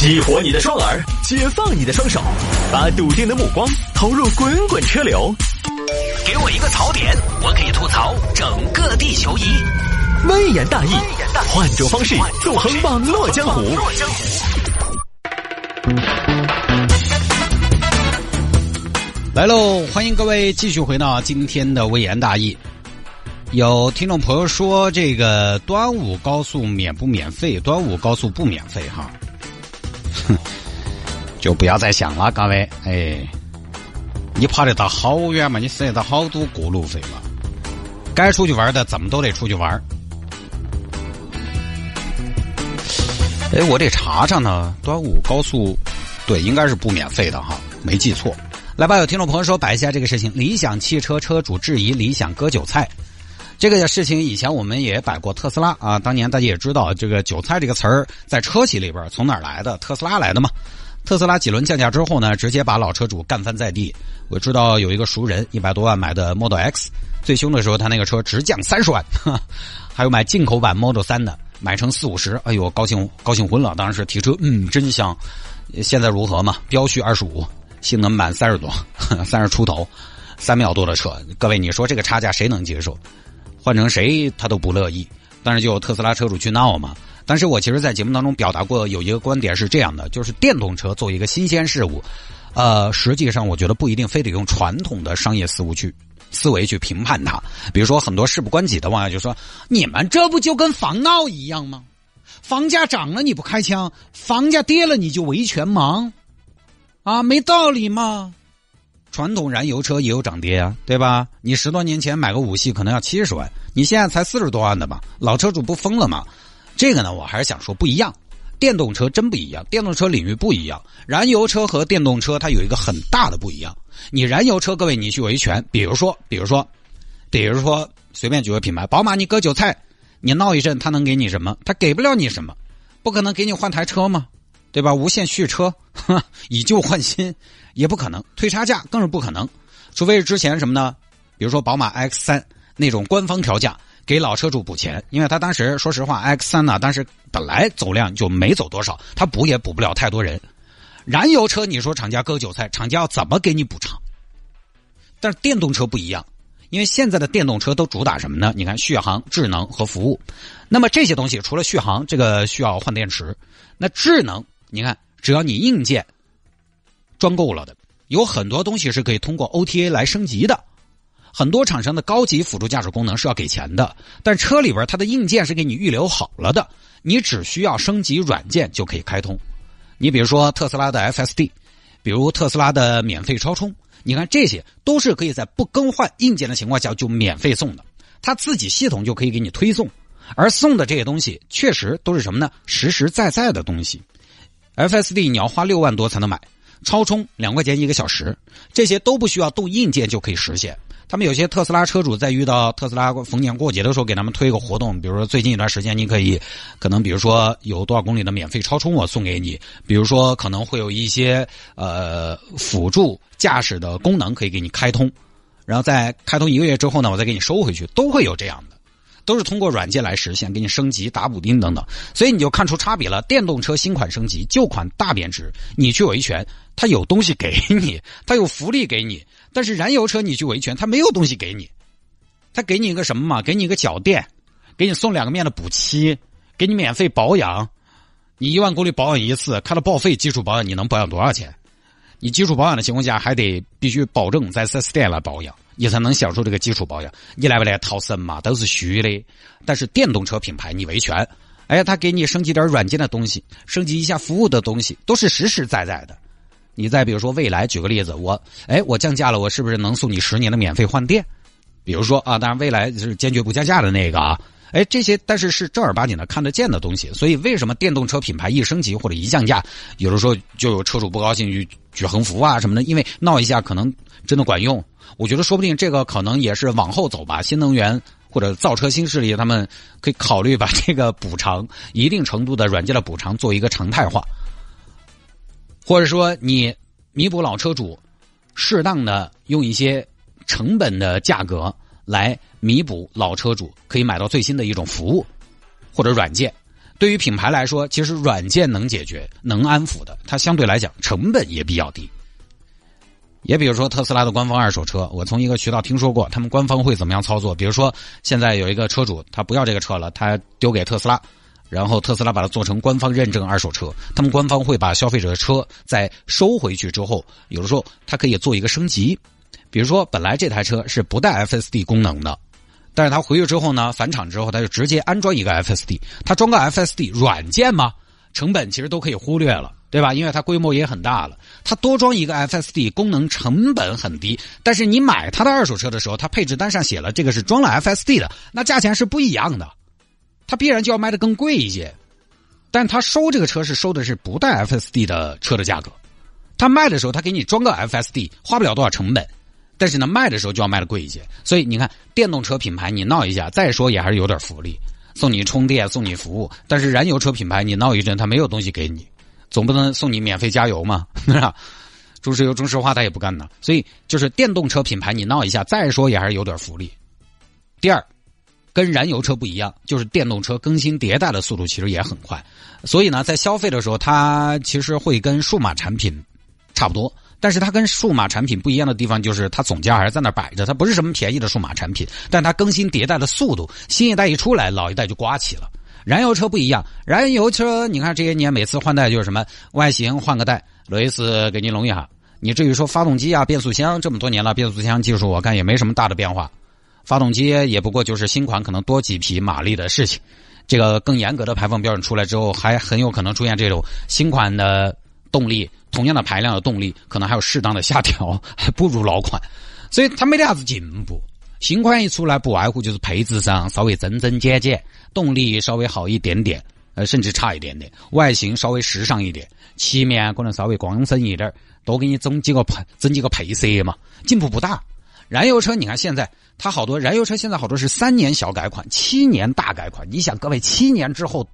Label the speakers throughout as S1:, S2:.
S1: 激活你的双耳，解放你的双手，把笃定的目光投入滚滚车流。给我一个槽点，我可以吐槽整个地球仪。微言大义，换种方式纵横网络江湖。
S2: 来喽！欢迎各位继续回到今天的微言大义。有听众朋友说，这个端午高速免不免费？端午高速不免费哈。哼，就不要再想了，各位。哎，你跑得到好远嘛？你省得到好多过路费嘛？该出去玩的怎么都得出去玩。哎，我得查查呢。端午高速，对，应该是不免费的哈，没记错。来吧，有听众朋友说摆一下这个事情：理想汽车车主质疑理想割韭菜。这个事情以前我们也摆过特斯拉啊，当年大家也知道这个“韭菜”这个词儿在车企里边从哪儿来的？特斯拉来的嘛。特斯拉几轮降价之后呢，直接把老车主干翻在地。我知道有一个熟人一百多万买的 Model X，最凶的时候他那个车直降三十万。还有买进口版 Model 三的，买成四五十，哎呦高兴高兴昏了。当时提车，嗯，真香。现在如何嘛？标续二十五。性能满三十多，三十出头，三秒多的车，各位你说这个差价谁能接受？换成谁他都不乐意。但是就有特斯拉车主去闹嘛。但是我其实，在节目当中表达过有一个观点是这样的，就是电动车作为一个新鲜事物，呃，实际上我觉得不一定非得用传统的商业思维去思维去评判它。比如说很多事不关己的网友就说：“你们这不就跟房闹一样吗？房价涨了你不开枪，房价跌了你就维权忙？”啊，没道理嘛！传统燃油车也有涨跌啊，对吧？你十多年前买个五系可能要七十万，你现在才四十多万的吧？老车主不疯了吗？这个呢，我还是想说不一样。电动车真不一样，电动车领域不一样。燃油车和电动车它有一个很大的不一样。你燃油车，各位你去维权，比如说，比如说，比如说，随便举个品牌，宝马，你割韭菜，你闹一阵，他能给你什么？他给不了你什么，不可能给你换台车吗？对吧？无限续车，以旧换新，也不可能；退差价更是不可能，除非是之前什么呢？比如说宝马 X 三那种官方调价，给老车主补钱，因为他当时说实话，X 三呢，当时本来走量就没走多少，他补也补不了太多人。燃油车，你说厂家割韭菜，厂家要怎么给你补偿？但是电动车不一样，因为现在的电动车都主打什么呢？你看续航、智能和服务。那么这些东西，除了续航，这个需要换电池，那智能。你看，只要你硬件装够了的，有很多东西是可以通过 OTA 来升级的。很多厂商的高级辅助驾驶功能是要给钱的，但车里边它的硬件是给你预留好了的，你只需要升级软件就可以开通。你比如说特斯拉的 FSD，比如特斯拉的免费超充，你看这些都是可以在不更换硬件的情况下就免费送的，它自己系统就可以给你推送，而送的这些东西确实都是什么呢？实实在在的东西。FSD 你要花六万多才能买，超充两块钱一个小时，这些都不需要动硬件就可以实现。他们有些特斯拉车主在遇到特斯拉逢年过节的时候，给他们推一个活动，比如说最近一段时间你可以，可能比如说有多少公里的免费超充我送给你，比如说可能会有一些呃辅助驾驶的功能可以给你开通，然后在开通一个月之后呢，我再给你收回去，都会有这样的。都是通过软件来实现，给你升级、打补丁等等，所以你就看出差别了。电动车新款升级，旧款大贬值。你去维权，它有东西给你，它有福利给你；但是燃油车你去维权，它没有东西给你，它给你一个什么嘛？给你一个脚垫，给你送两个面的补漆，给你免费保养。你一万公里保养一次，开了报废基础保养，你能保养多少钱？你基础保养的情况下，还得必须保证在四 S 店来保养。你才能享受这个基础保养，你来不来逃生嘛？都是虚的。但是电动车品牌你维权，哎，他给你升级点软件的东西，升级一下服务的东西，都是实实在在的。你再比如说未来，举个例子，我哎，我降价了，我是不是能送你十年的免费换电？比如说啊，当然未来是坚决不降价的那个啊。哎，这些但是是正儿八经的看得见的东西。所以为什么电动车品牌一升级或者一降价，有的时候就有车主不高兴去举横幅啊什么的？因为闹一下可能真的管用。我觉得说不定这个可能也是往后走吧。新能源或者造车新势力，他们可以考虑把这个补偿一定程度的软件的补偿做一个常态化，或者说你弥补老车主，适当的用一些成本的价格来弥补老车主可以买到最新的一种服务或者软件，对于品牌来说，其实软件能解决、能安抚的，它相对来讲成本也比较低。也比如说特斯拉的官方二手车，我从一个渠道听说过，他们官方会怎么样操作？比如说现在有一个车主，他不要这个车了，他丢给特斯拉，然后特斯拉把它做成官方认证二手车，他们官方会把消费者的车在收回去之后，有的时候它可以做一个升级，比如说本来这台车是不带 FSD 功能的，但是他回去之后呢，返厂之后他就直接安装一个 FSD，他装个 FSD 软件嘛，成本其实都可以忽略了。对吧？因为它规模也很大了，它多装一个 FSD 功能成本很低，但是你买它的二手车的时候，它配置单上写了这个是装了 FSD 的，那价钱是不一样的，它必然就要卖的更贵一些。但他收这个车是收的是不带 FSD 的车的价格，他卖的时候他给你装个 FSD，花不了多少成本，但是呢卖的时候就要卖的贵一些。所以你看电动车品牌你闹一下，再说也还是有点福利，送你充电，送你服务。但是燃油车品牌你闹一阵，他没有东西给你。总不能送你免费加油嘛，是吧？中石油、中石化他也不干呢。所以就是电动车品牌，你闹一下，再说也还是有点福利。第二，跟燃油车不一样，就是电动车更新迭代的速度其实也很快。所以呢，在消费的时候，它其实会跟数码产品差不多。但是它跟数码产品不一样的地方，就是它总价还是在那摆着，它不是什么便宜的数码产品，但它更新迭代的速度，新一代一出来，老一代就刮起了。燃油车不一样，燃油车你看这些年每次换代就是什么外形换个代，类似给你弄一下。你至于说发动机啊、变速箱，这么多年了，变速箱技术我看也没什么大的变化，发动机也不过就是新款可能多几匹马力的事情。这个更严格的排放标准出来之后，还很有可能出现这种新款的动力，同样的排量的动力，可能还有适当的下调，还 不如老款，所以它没得啥子进步。新款一出来，不外乎就是配置上稍微增增减减，动力稍微好一点点，呃，甚至差一点点，外形稍微时尚一点，漆面可能稍微光森一点，多给你增几个配，增几个配色嘛，进步不大。燃油车，你看现在它好多燃油车现在好多是三年小改款，七年大改款。你想，各位七年之后，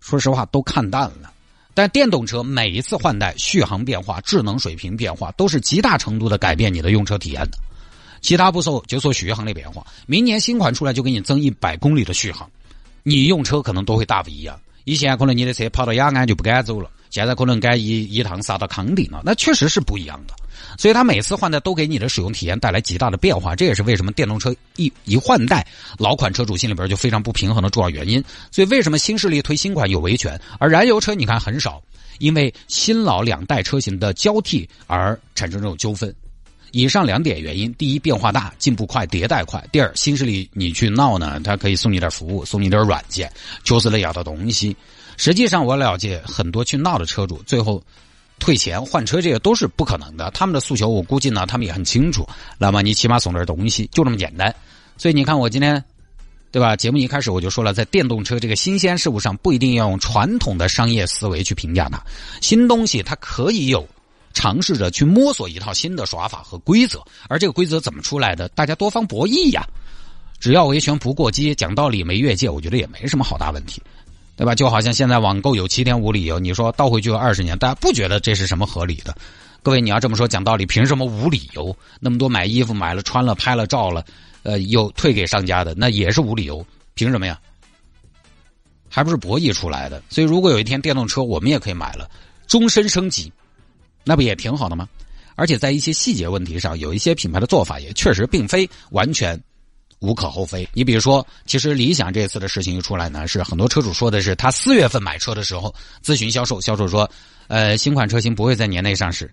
S2: 说实话都看淡了。但电动车每一次换代，续航变化、智能水平变化，都是极大程度的改变你的用车体验的。其他不说，就说续航的变化。明年新款出来就给你增一百公里的续航，你用车可能都会大不一样。以前可能你的车跑到雅安就不敢走了，现在可能该一一趟杀到康定了，那确实是不一样的。所以它每次换代都给你的使用体验带来极大的变化，这也是为什么电动车一一换代，老款车主心里边就非常不平衡的重要原因。所以为什么新势力推新款有维权，而燃油车你看很少，因为新老两代车型的交替而产生这种纠纷。以上两点原因：第一，变化大，进步快，迭代快；第二，新势力你去闹呢，它可以送你点服务，送你点软件，就是那要的东西。实际上，我了解很多去闹的车主，最后退钱换车，这个都是不可能的。他们的诉求，我估计呢，他们也很清楚。那么，你起码送点东西，就这么简单。所以，你看我今天，对吧？节目一开始我就说了，在电动车这个新鲜事物上，不一定要用传统的商业思维去评价它。新东西它可以有。尝试着去摸索一套新的耍法和规则，而这个规则怎么出来的？大家多方博弈呀。只要维权不过激，讲道理没越界，我觉得也没什么好大问题，对吧？就好像现在网购有七天无理由，你说倒回去二十年，大家不觉得这是什么合理的？各位，你要这么说讲道理，凭什么无理由？那么多买衣服买了穿了拍了照了，呃，又退给商家的，那也是无理由，凭什么呀？还不是博弈出来的？所以，如果有一天电动车我们也可以买了，终身升级。那不也挺好的吗？而且在一些细节问题上，有一些品牌的做法也确实并非完全无可厚非。你比如说，其实理想这次的事情一出来呢，是很多车主说的是，他四月份买车的时候咨询销售，销售说，呃，新款车型不会在年内上市。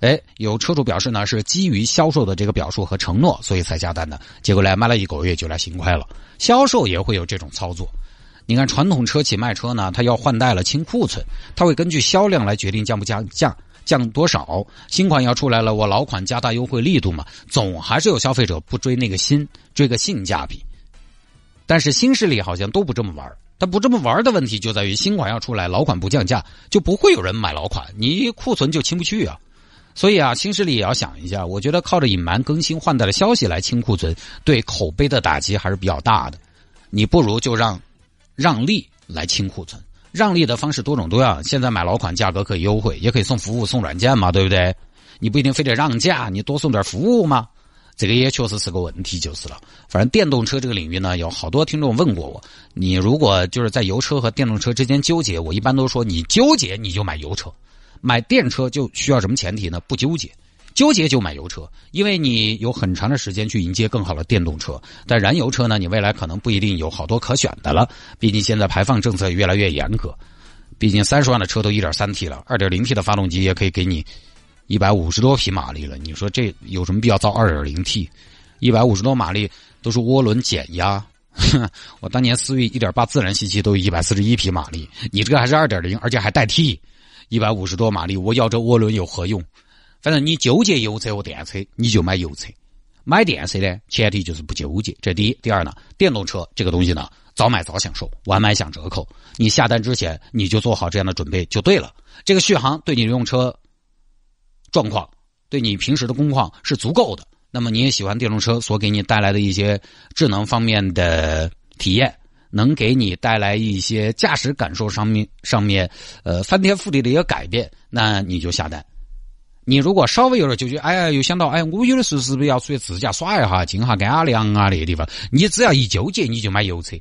S2: 哎，有车主表示呢，是基于销售的这个表述和承诺，所以才下单的。结果来卖了一个月就来新快了。销售也会有这种操作。你看，传统车企卖车呢，他要换代了清库存，他会根据销量来决定降不降价。降多少？新款要出来了，我老款加大优惠力度嘛？总还是有消费者不追那个新，追个性价比。但是新势力好像都不这么玩他不这么玩的问题就在于新款要出来，老款不降价，就不会有人买老款，你库存就清不去啊。所以啊，新势力也要想一下，我觉得靠着隐瞒更新换代的消息来清库存，对口碑的打击还是比较大的。你不如就让让利来清库存。让利的方式多种多样，现在买老款价格可以优惠，也可以送服务、送软件嘛，对不对？你不一定非得让价，你多送点服务嘛。这个也确实是个问题，就是了。反正电动车这个领域呢，有好多听众问过我，你如果就是在油车和电动车之间纠结，我一般都说你纠结你就买油车，买电车就需要什么前提呢？不纠结，纠结就买油车，因为你有很长的时间去迎接更好的电动车。但燃油车呢，你未来可能不一定有好多可选的了，毕竟现在排放政策越来越严格，毕竟三十万的车都一点三 T 了，二点零 T 的发动机也可以给你。一百五十多匹马力了，你说这有什么必要造二点零 T？一百五十多马力都是涡轮减压。我当年思域一点八自然吸气都有一百四十一匹马力，你这个还是二点零，而且还带 T，一百五十多马力，我要这涡轮有何用？反正你纠结油车和电车，你就买油车。买电车呢，前提就是不纠结。这第一，第二呢，电动车这个东西呢，早买早享受，晚买享折扣。你下单之前你就做好这样的准备就对了。这个续航对你用车。状况对你平时的工况是足够的，那么你也喜欢电动车所给你带来的一些智能方面的体验，能给你带来一些驾驶感受上面上面呃翻天覆地的一个改变，那你就下单。你如果稍微有点纠结，哎呀，又想到哎，我有的时候是不是要出去自驾耍一下，进下干啊、凉啊那些地方？你只要一纠结，你就买油车。